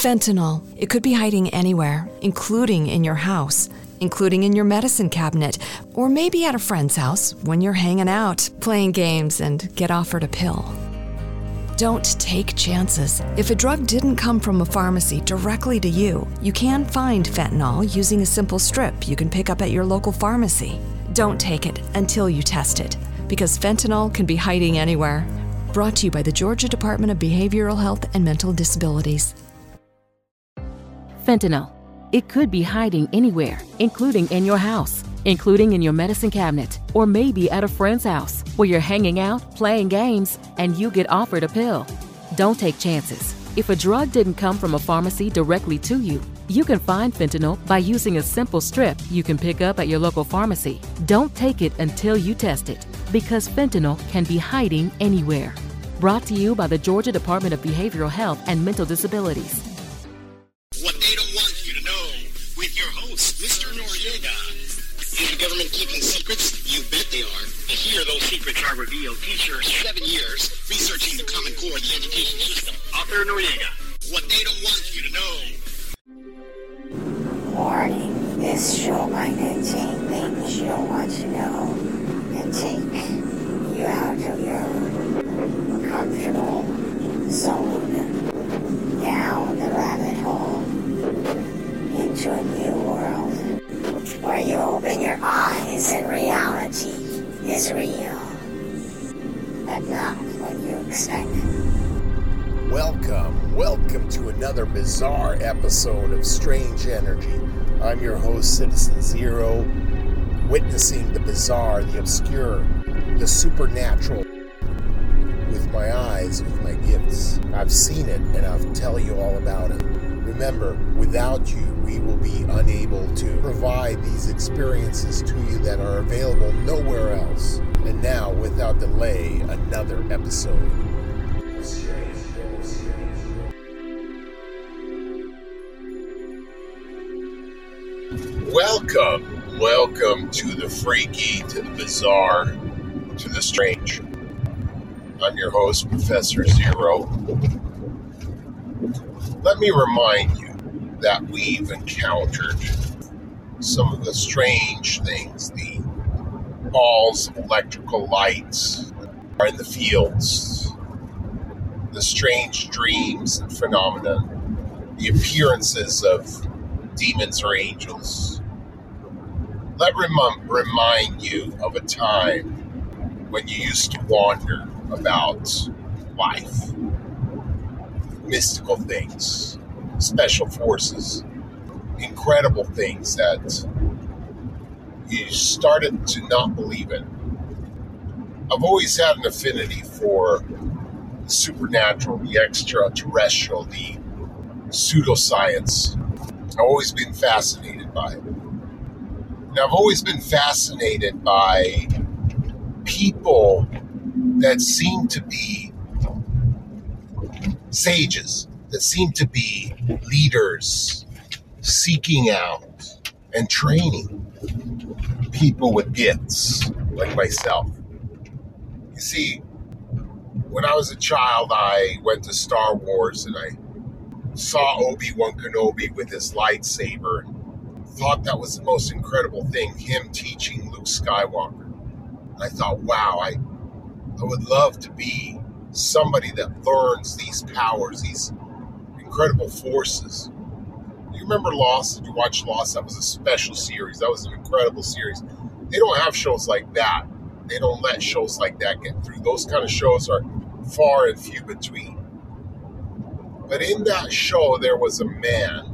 Fentanyl. It could be hiding anywhere, including in your house, including in your medicine cabinet, or maybe at a friend's house when you're hanging out, playing games, and get offered a pill. Don't take chances. If a drug didn't come from a pharmacy directly to you, you can find fentanyl using a simple strip you can pick up at your local pharmacy. Don't take it until you test it, because fentanyl can be hiding anywhere. Brought to you by the Georgia Department of Behavioral Health and Mental Disabilities. Fentanyl. It could be hiding anywhere, including in your house, including in your medicine cabinet, or maybe at a friend's house where you're hanging out, playing games, and you get offered a pill. Don't take chances. If a drug didn't come from a pharmacy directly to you, you can find fentanyl by using a simple strip you can pick up at your local pharmacy. Don't take it until you test it, because fentanyl can be hiding anywhere. Brought to you by the Georgia Department of Behavioral Health and Mental Disabilities. Keeping secrets? You bet they are. Here those secrets are revealed. Teacher, seven years researching the Common Core of the education system. Author Noriega. What they don't want you to know. Warning, this show might contain things you don't want to know and take you out of your comfortable zone, down the rabbit hole, is real, but not what you expect. Welcome, welcome to another bizarre episode of Strange Energy. I'm your host, Citizen Zero, witnessing the bizarre, the obscure, the supernatural with my eyes, with my gifts. I've seen it and I'll tell you all about it. Remember, without you, we will be unable to provide these experiences to you that are available nowhere else. And now, without delay, another episode. Welcome, welcome to the freaky, to the bizarre, to the strange. I'm your host, Professor Zero. Let me remind that we've encountered some of the strange things, the balls of electrical lights are in the fields, the strange dreams and phenomena, the appearances of demons or angels. Let rem- remind you of a time when you used to wonder about life, mystical things, special forces, incredible things that you started to not believe in. I've always had an affinity for the supernatural, the extraterrestrial, the pseudoscience. I've always been fascinated by it. And I've always been fascinated by people that seem to be sages, that seem to be leaders seeking out and training people with gifts like myself. You see, when I was a child, I went to Star Wars and I saw Obi Wan Kenobi with his lightsaber and thought that was the most incredible thing, him teaching Luke Skywalker. I thought, wow, I, I would love to be somebody that learns these powers, these incredible forces. You remember Lost? Did you watch Lost? That was a special series. That was an incredible series. They don't have shows like that. They don't let shows like that get through. Those kind of shows are far and few between. But in that show, there was a man.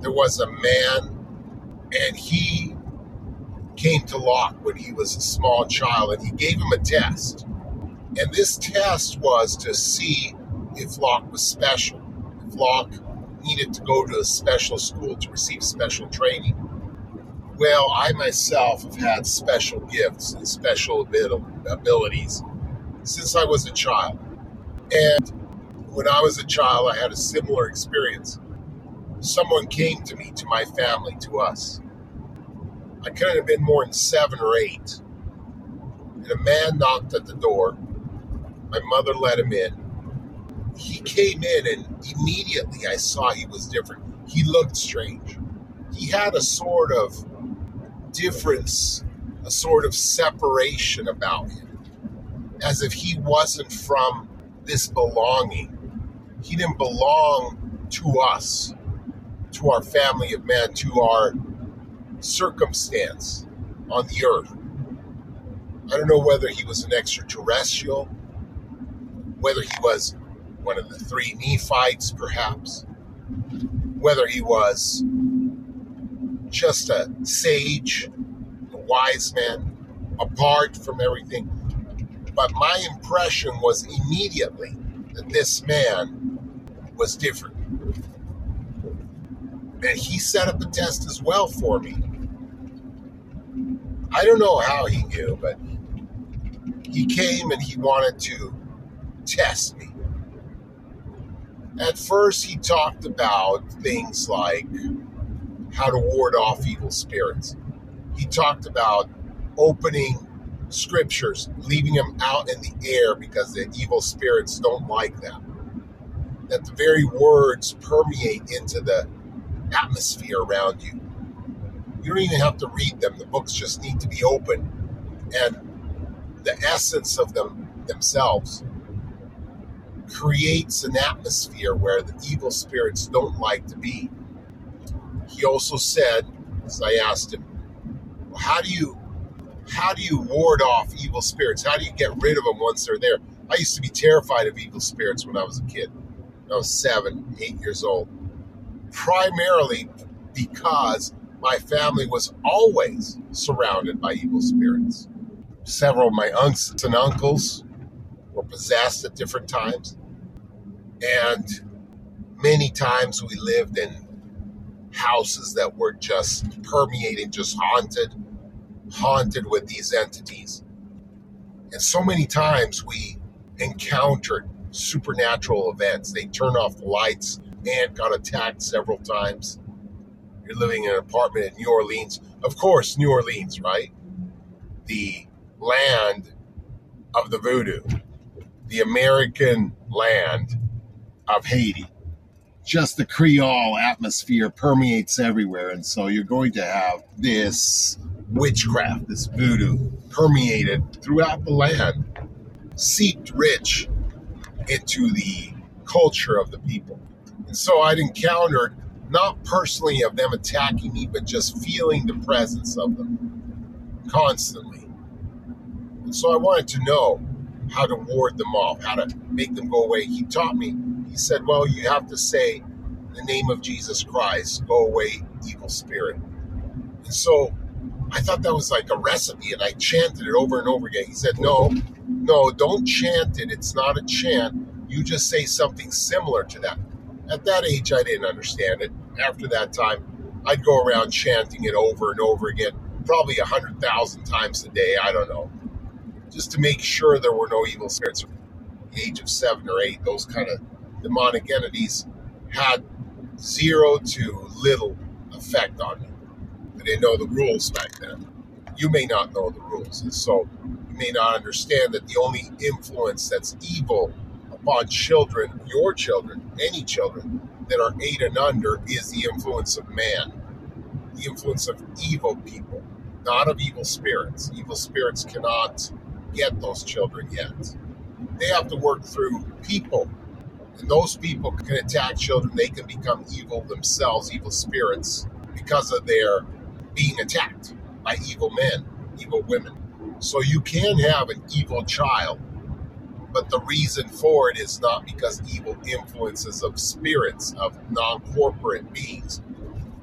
There was a man, and he came to Locke when he was a small child, and he gave him a test. And this test was to see if Locke was special, if Locke needed to go to a special school to receive special training. Well, I myself have had special gifts and special abilities since I was a child. And when I was a child, I had a similar experience. Someone came to me, to my family, to us. I couldn't have been more than seven or eight. And a man knocked at the door. My mother let him in. He came in and immediately I saw he was different. He looked strange. He had a sort of difference, a sort of separation about him, as if he wasn't from this belonging. He didn't belong to us, to our family of men, to our circumstance on the earth. I don't know whether he was an extraterrestrial, whether he was one of the three Nephites, perhaps, whether he was just a sage, a wise man, apart from everything. But my impression was immediately that this man was different. And he set up a test as well for me. I don't know how he knew, but he came and he wanted to test me. At first, he talked about things like how to ward off evil spirits. He talked about opening scriptures, leaving them out in the air because the evil spirits don't like them. That the very words permeate into the atmosphere around you. You don't even have to read them, the books just need to be open. And the essence of them themselves creates an atmosphere where the evil spirits don't like to be. He also said, as I asked him, well, how do you how do you ward off evil spirits? How do you get rid of them once they're there? I used to be terrified of evil spirits when I was a kid. I was seven, eight years old. Primarily because my family was always surrounded by evil spirits. Several of my aunts and uncles were possessed at different times. And many times we lived in houses that were just permeating, just haunted, haunted with these entities. And so many times we encountered supernatural events. They turned off the lights and got attacked several times. You're living in an apartment in New Orleans. Of course, New Orleans, right? The land of the voodoo, the American land of Haiti just the Creole atmosphere permeates everywhere. And so you're going to have this witchcraft, this voodoo permeated throughout the land, seeped rich into the culture of the people. And so I'd encountered, not personally of them attacking me, but just feeling the presence of them constantly. And so I wanted to know how to ward them off, how to make them go away. He taught me he said, Well, you have to say, the name of Jesus Christ, go away, evil spirit. And so I thought that was like a recipe, and I chanted it over and over again. He said, No, no, don't chant it. It's not a chant. You just say something similar to that. At that age, I didn't understand it. After that time, I'd go around chanting it over and over again, probably a hundred thousand times a day. I don't know, just to make sure there were no evil spirits. The age of seven or eight, those kind of demonic entities had zero to little effect on me. I didn't know the rules back then. You may not know the rules, and so you may not understand that the only influence that's evil upon children, your children, any children that are eight and under, is the influence of man, the influence of evil people, not of evil spirits. Evil spirits cannot get those children yet. They have to work through people and those people can attack children. They can become evil themselves, evil spirits, because of their being attacked by evil men, evil women. So you can have an evil child, but the reason for it is not because evil influences of spirits, of non corporate beings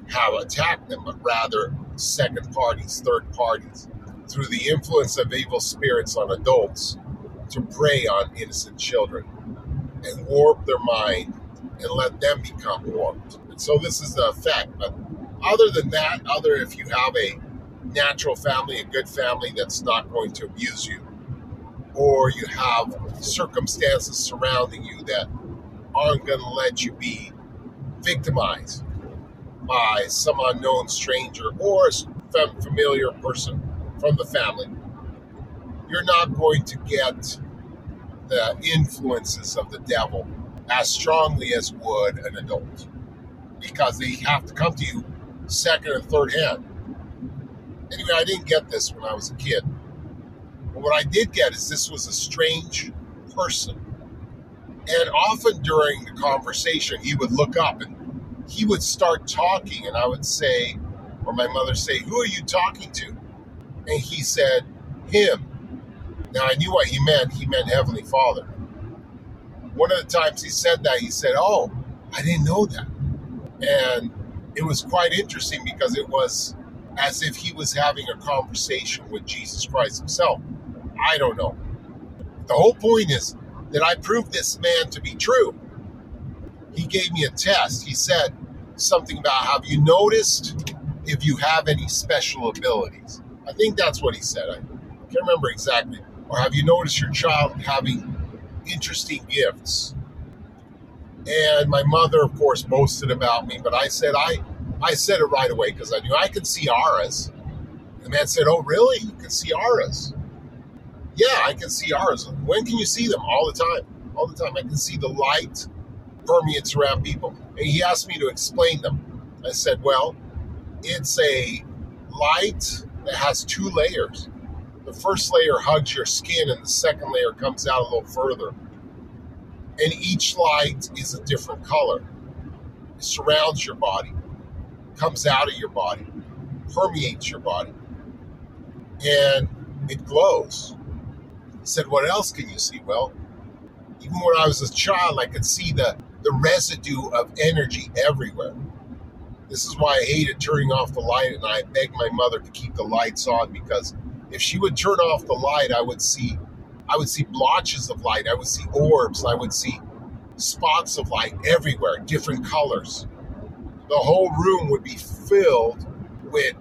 have attacked them, but rather second parties, third parties, through the influence of evil spirits on adults to prey on innocent children and warp their mind and let them become warped. And so this is the effect. But other than that, other if you have a natural family, a good family that's not going to abuse you, or you have circumstances surrounding you that aren't going to let you be victimized by some unknown stranger or familiar person from the family, you're not going to get the influences of the devil as strongly as would an adult because they have to come to you second and third hand. Anyway, I didn't get this when I was a kid. But what I did get is this was a strange person. And often during the conversation, he would look up and he would start talking, and I would say, or my mother say, Who are you talking to? And he said, Him. Now I knew what he meant. He meant Heavenly Father. One of the times he said that, he said, Oh, I didn't know that. And it was quite interesting because it was as if he was having a conversation with Jesus Christ himself. I don't know. The whole point is that I proved this man to be true. He gave me a test. He said something about have you noticed if you have any special abilities? I think that's what he said. I can't remember exactly. Or have you noticed your child having interesting gifts? And my mother, of course, boasted about me, but I said I I said it right away because I knew I could see auras. The man said, Oh, really? You can see auras? Yeah, I can see auras. When can you see them? All the time. All the time. I can see the light permeates around people. And he asked me to explain them. I said, Well, it's a light that has two layers. The first layer hugs your skin, and the second layer comes out a little further. And each light is a different color. It surrounds your body, comes out of your body, permeates your body, and it glows. He said, What else can you see? Well, even when I was a child, I could see the, the residue of energy everywhere. This is why I hated turning off the light, and I begged my mother to keep the lights on because if she would turn off the light, I would see I would see blotches of light, I would see orbs, I would see spots of light everywhere, different colors. The whole room would be filled with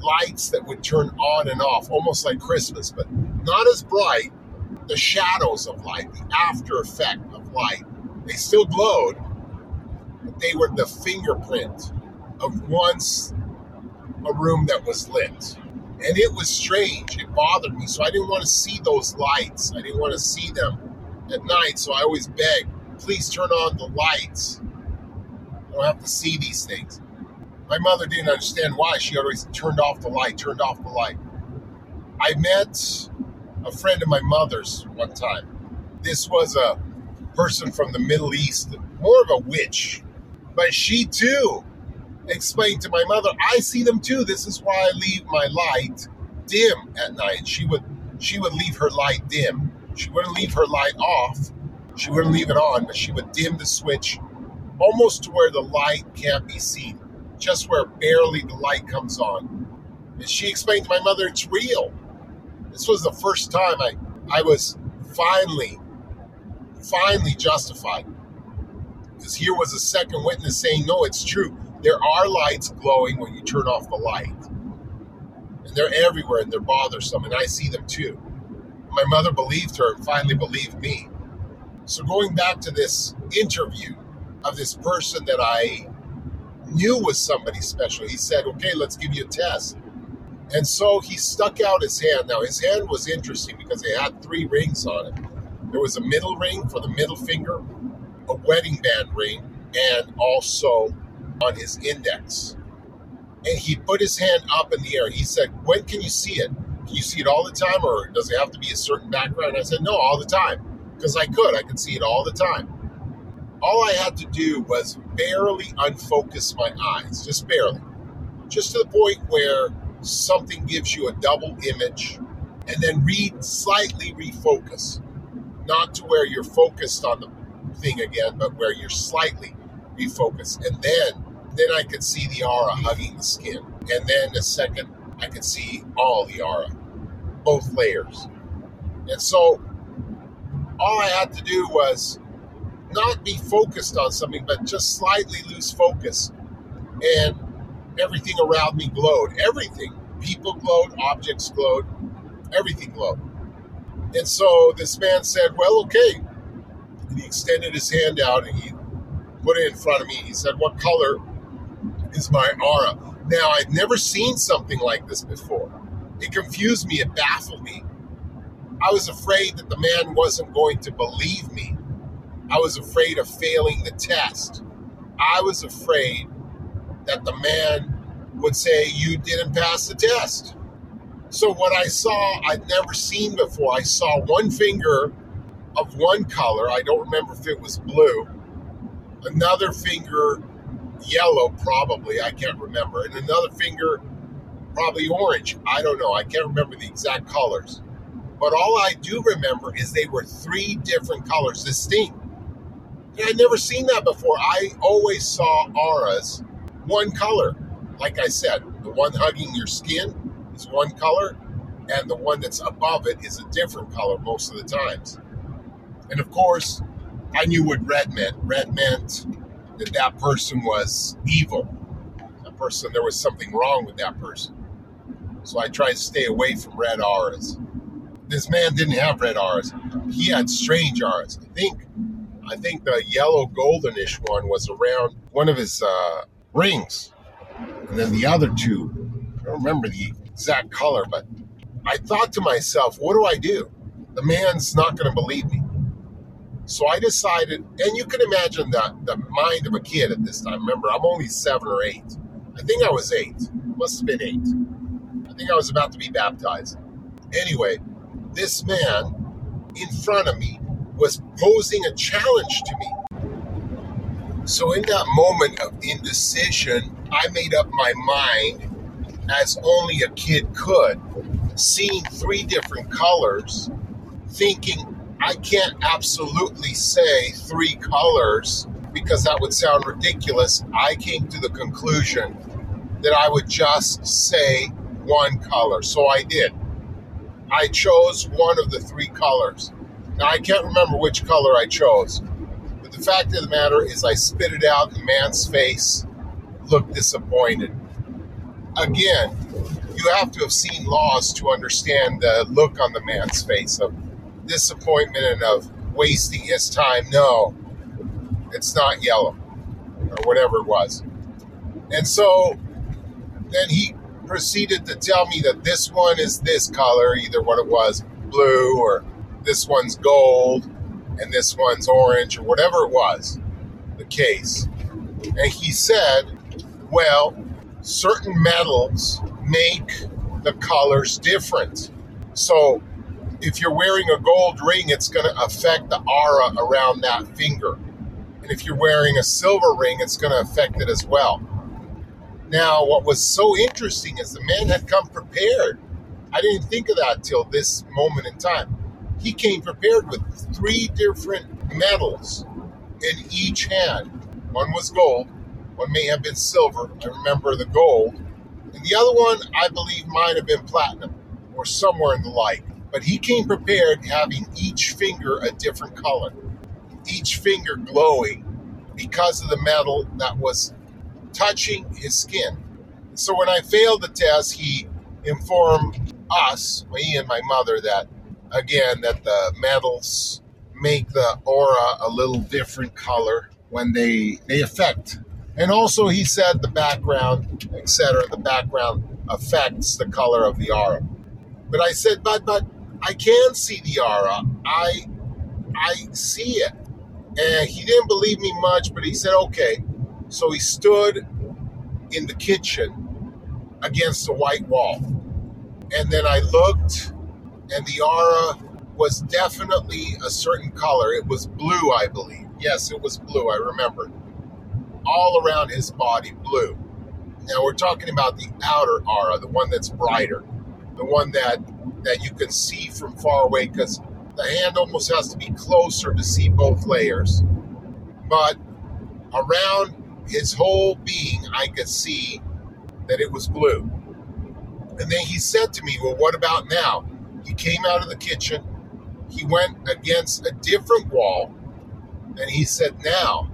lights that would turn on and off, almost like Christmas, but not as bright. The shadows of light, the after effect of light, they still glowed, they were the fingerprint of once a room that was lit. And it was strange. It bothered me. So I didn't want to see those lights. I didn't want to see them at night. So I always begged, please turn on the lights. I don't have to see these things. My mother didn't understand why. She always turned off the light, turned off the light. I met a friend of my mother's one time. This was a person from the Middle East, more of a witch. But she too explained to my mother, I see them too. This is why I leave my light dim at night. She would she would leave her light dim. She wouldn't leave her light off. She wouldn't leave it on, but she would dim the switch almost to where the light can't be seen, just where barely the light comes on. And she explained to my mother, it's real. This was the first time I, I was finally, finally justified. Because here was a second witness saying, no, it's true. There are lights glowing when you turn off the light. And they're everywhere and they're bothersome, and I see them too. My mother believed her and finally believed me. So, going back to this interview of this person that I knew was somebody special, he said, Okay, let's give you a test. And so he stuck out his hand. Now, his hand was interesting because it had three rings on it there was a middle ring for the middle finger, a wedding band ring, and also on his index. And he put his hand up in the air. He said, When can you see it? Can you see it all the time, or does it have to be a certain background? I said, No, all the time. Because I could. I could see it all the time. All I had to do was barely unfocus my eyes, just barely. Just to the point where something gives you a double image and then read slightly refocus. Not to where you're focused on the thing again, but where you're slightly refocused. And then then I could see the aura hugging the skin. And then a second, I could see all the aura, both layers. And so all I had to do was not be focused on something, but just slightly lose focus. And everything around me glowed. Everything. People glowed, objects glowed, everything glowed. And so this man said, Well, okay. And he extended his hand out and he put it in front of me. He said, What color is my aura? Now, I'd never seen something like this before. It confused me, it baffled me. I was afraid that the man wasn't going to believe me I was afraid of failing the test. I was afraid that the man would say, You didn't pass the test. So, what I saw, I'd never seen before. I saw one finger of one color. I don't remember if it was blue. Another finger, yellow, probably. I can't remember. And another finger, probably orange. I don't know. I can't remember the exact colors. But all I do remember is they were three different colors, distinct. And I'd never seen that before. I always saw auras one color. Like I said, the one hugging your skin is one color, and the one that's above it is a different color most of the times. And of course, I knew what red meant. Red meant that that person was evil. That person, there was something wrong with that person. So I tried to stay away from red auras. This man didn't have red auras. He had strange auras. I think, I think the yellow goldenish one was around one of his uh, rings, and then the other two. I don't remember the exact color, but I thought to myself, what do I do? The man's not going to believe me. So I decided, and you can imagine the, the mind of a kid at this time. Remember, I'm only seven or eight. I think I was eight. Must have been eight. I think I was about to be baptized. Anyway, this man in front of me was posing a challenge to me. So in that moment of indecision, I made up my mind as only a kid could, seeing three different colors, thinking I can't absolutely say three colors because that would sound ridiculous. I came to the conclusion that I would just say one color. So I did. I chose one of the three colors. Now I can't remember which color I chose, but the fact of the matter is I spit it out. The man's face looked disappointed. Again, you have to have seen Lost to understand the look on the man's face of disappointment and of wasting his time. No, it's not yellow or whatever it was. And so then he proceeded to tell me that this one is this color, either what it was, blue, or this one's gold, and this one's orange, or whatever it was, the case. And he said, well, certain metals make the colors different. So if you're wearing a gold ring, it's going to affect the aura around that finger. And if you're wearing a silver ring, it's going to affect it as well. Now, what was so interesting is the man had come prepared. I didn't think of that till this moment in time. He came prepared with three different metals in each hand. One was gold, one may have been silver. I remember the gold. And the other one, I believe, might have been platinum or somewhere in the like. But he came prepared having each finger a different color, each finger glowing because of the metal that was touching his skin. So when I failed the test, he informed us, me and my mother, that again, that the metals make the aura a little different color when they they affect. And also he said the background, etc., the background affects the color of the aura. But I said, but but I can see the aura. I I see it. And he didn't believe me much, but he said, okay. So he stood in the kitchen against the white wall. And then I looked, and the aura was definitely a certain color. It was blue, I believe. Yes, it was blue. I remember. All around his body, blue. Now we're talking about the outer aura, the one that's brighter, the one that that you can see from far away because the hand almost has to be closer to see both layers. But around his whole being, I could see that it was blue. And then he said to me, Well, what about now? He came out of the kitchen, he went against a different wall, and he said, Now.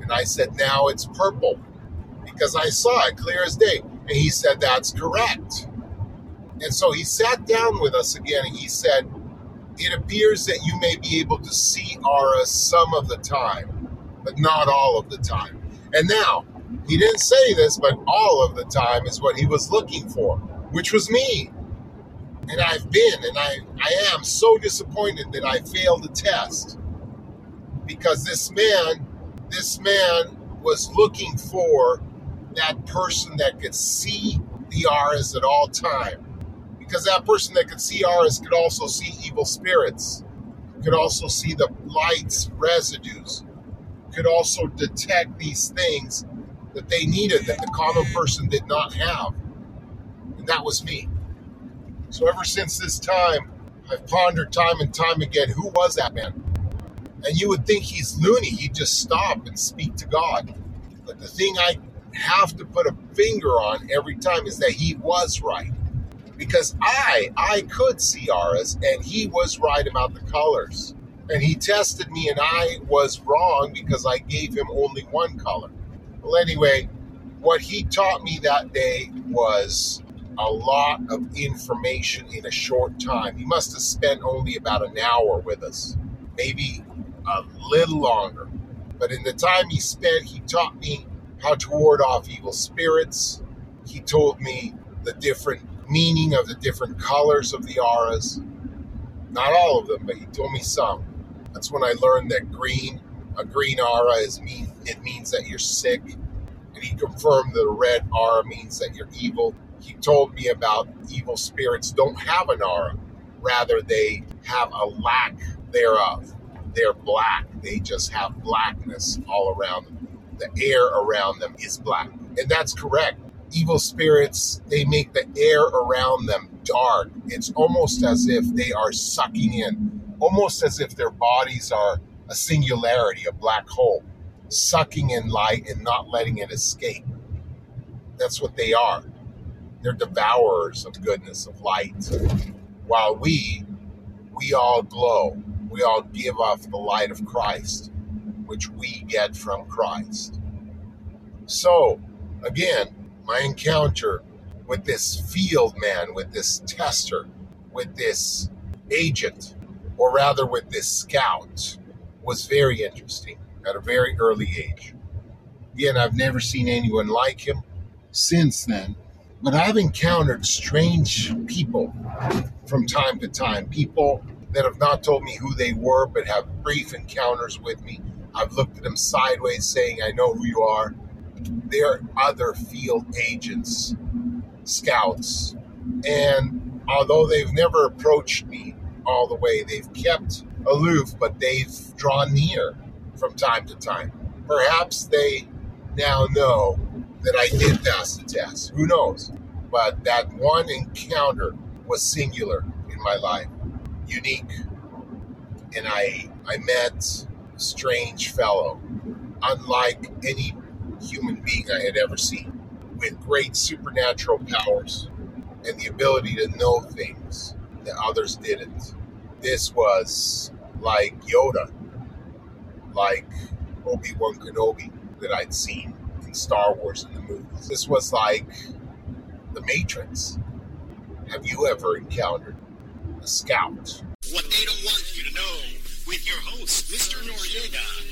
And I said, Now it's purple because I saw it clear as day. And he said, That's correct. And so he sat down with us again and he said, It appears that you may be able to see auras some of the time, but not all of the time. And now, he didn't say this, but all of the time is what he was looking for, which was me. And I've been, and I, I am so disappointed that I failed the test because this man, this man was looking for that person that could see the auras at all time. Because that person that could see ours could also see evil spirits, could also see the lights residues, could also detect these things that they needed that the common person did not have. And that was me. So ever since this time, I've pondered time and time again who was that man? And you would think he's loony, he'd just stop and speak to God. But the thing I have to put a finger on every time is that he was right. Because I I could see auras and he was right about the colors. And he tested me and I was wrong because I gave him only one color. Well anyway, what he taught me that day was a lot of information in a short time. He must have spent only about an hour with us, maybe a little longer. But in the time he spent, he taught me how to ward off evil spirits. He told me the different meaning of the different colors of the auras. Not all of them, but he told me some. That's when I learned that green, a green aura is mean it means that you're sick. And he confirmed that a red aura means that you're evil. He told me about evil spirits don't have an aura. Rather, they have a lack thereof. They're black. They just have blackness all around them the air around them is black. And that's correct. Evil spirits, they make the air around them dark. It's almost as if they are sucking in, almost as if their bodies are a singularity, a black hole, sucking in light and not letting it escape. That's what they are. They're devourers of goodness, of light. While we, we all glow. We all give off the light of Christ which we get from Christ. So, again, my encounter with this field man, with this tester, with this agent, or rather with this scout, was very interesting at a very early age. Again, I've never seen anyone like him since then, but I've encountered strange people from time to time, people that have not told me who they were, but have brief encounters with me I've looked at them sideways saying, I know who you are. They're other field agents, scouts. And although they've never approached me all the way, they've kept aloof, but they've drawn near from time to time. Perhaps they now know that I did pass the test. Who knows? But that one encounter was singular in my life, unique. And I I met strange fellow, unlike any human being I had ever seen, with great supernatural powers and the ability to know things that others didn't. This was like Yoda, like Obi Wan Kenobi that I'd seen in Star Wars in the movies. This was like the Matrix. Have you ever encountered a scout? What they don't want you to know with your host, Mr. Noriega.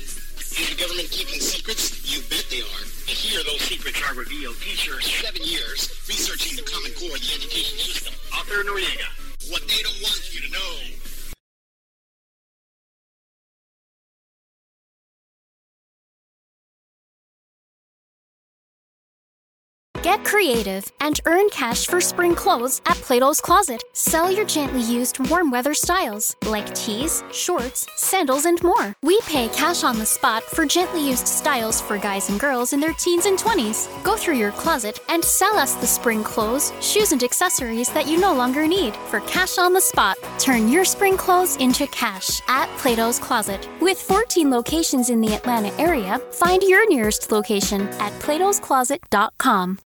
Is the government keeping secrets? You bet they are. And here those secrets are revealed. Teacher, seven years researching the Common Core of the education system. Author Noriega. Get creative and earn cash for spring clothes at Plato's Closet. Sell your gently used warm weather styles like tees, shorts, sandals, and more. We pay cash on the spot for gently used styles for guys and girls in their teens and 20s. Go through your closet and sell us the spring clothes, shoes, and accessories that you no longer need for cash on the spot. Turn your spring clothes into cash at Plato's Closet. With 14 locations in the Atlanta area, find your nearest location at platoscloset.com.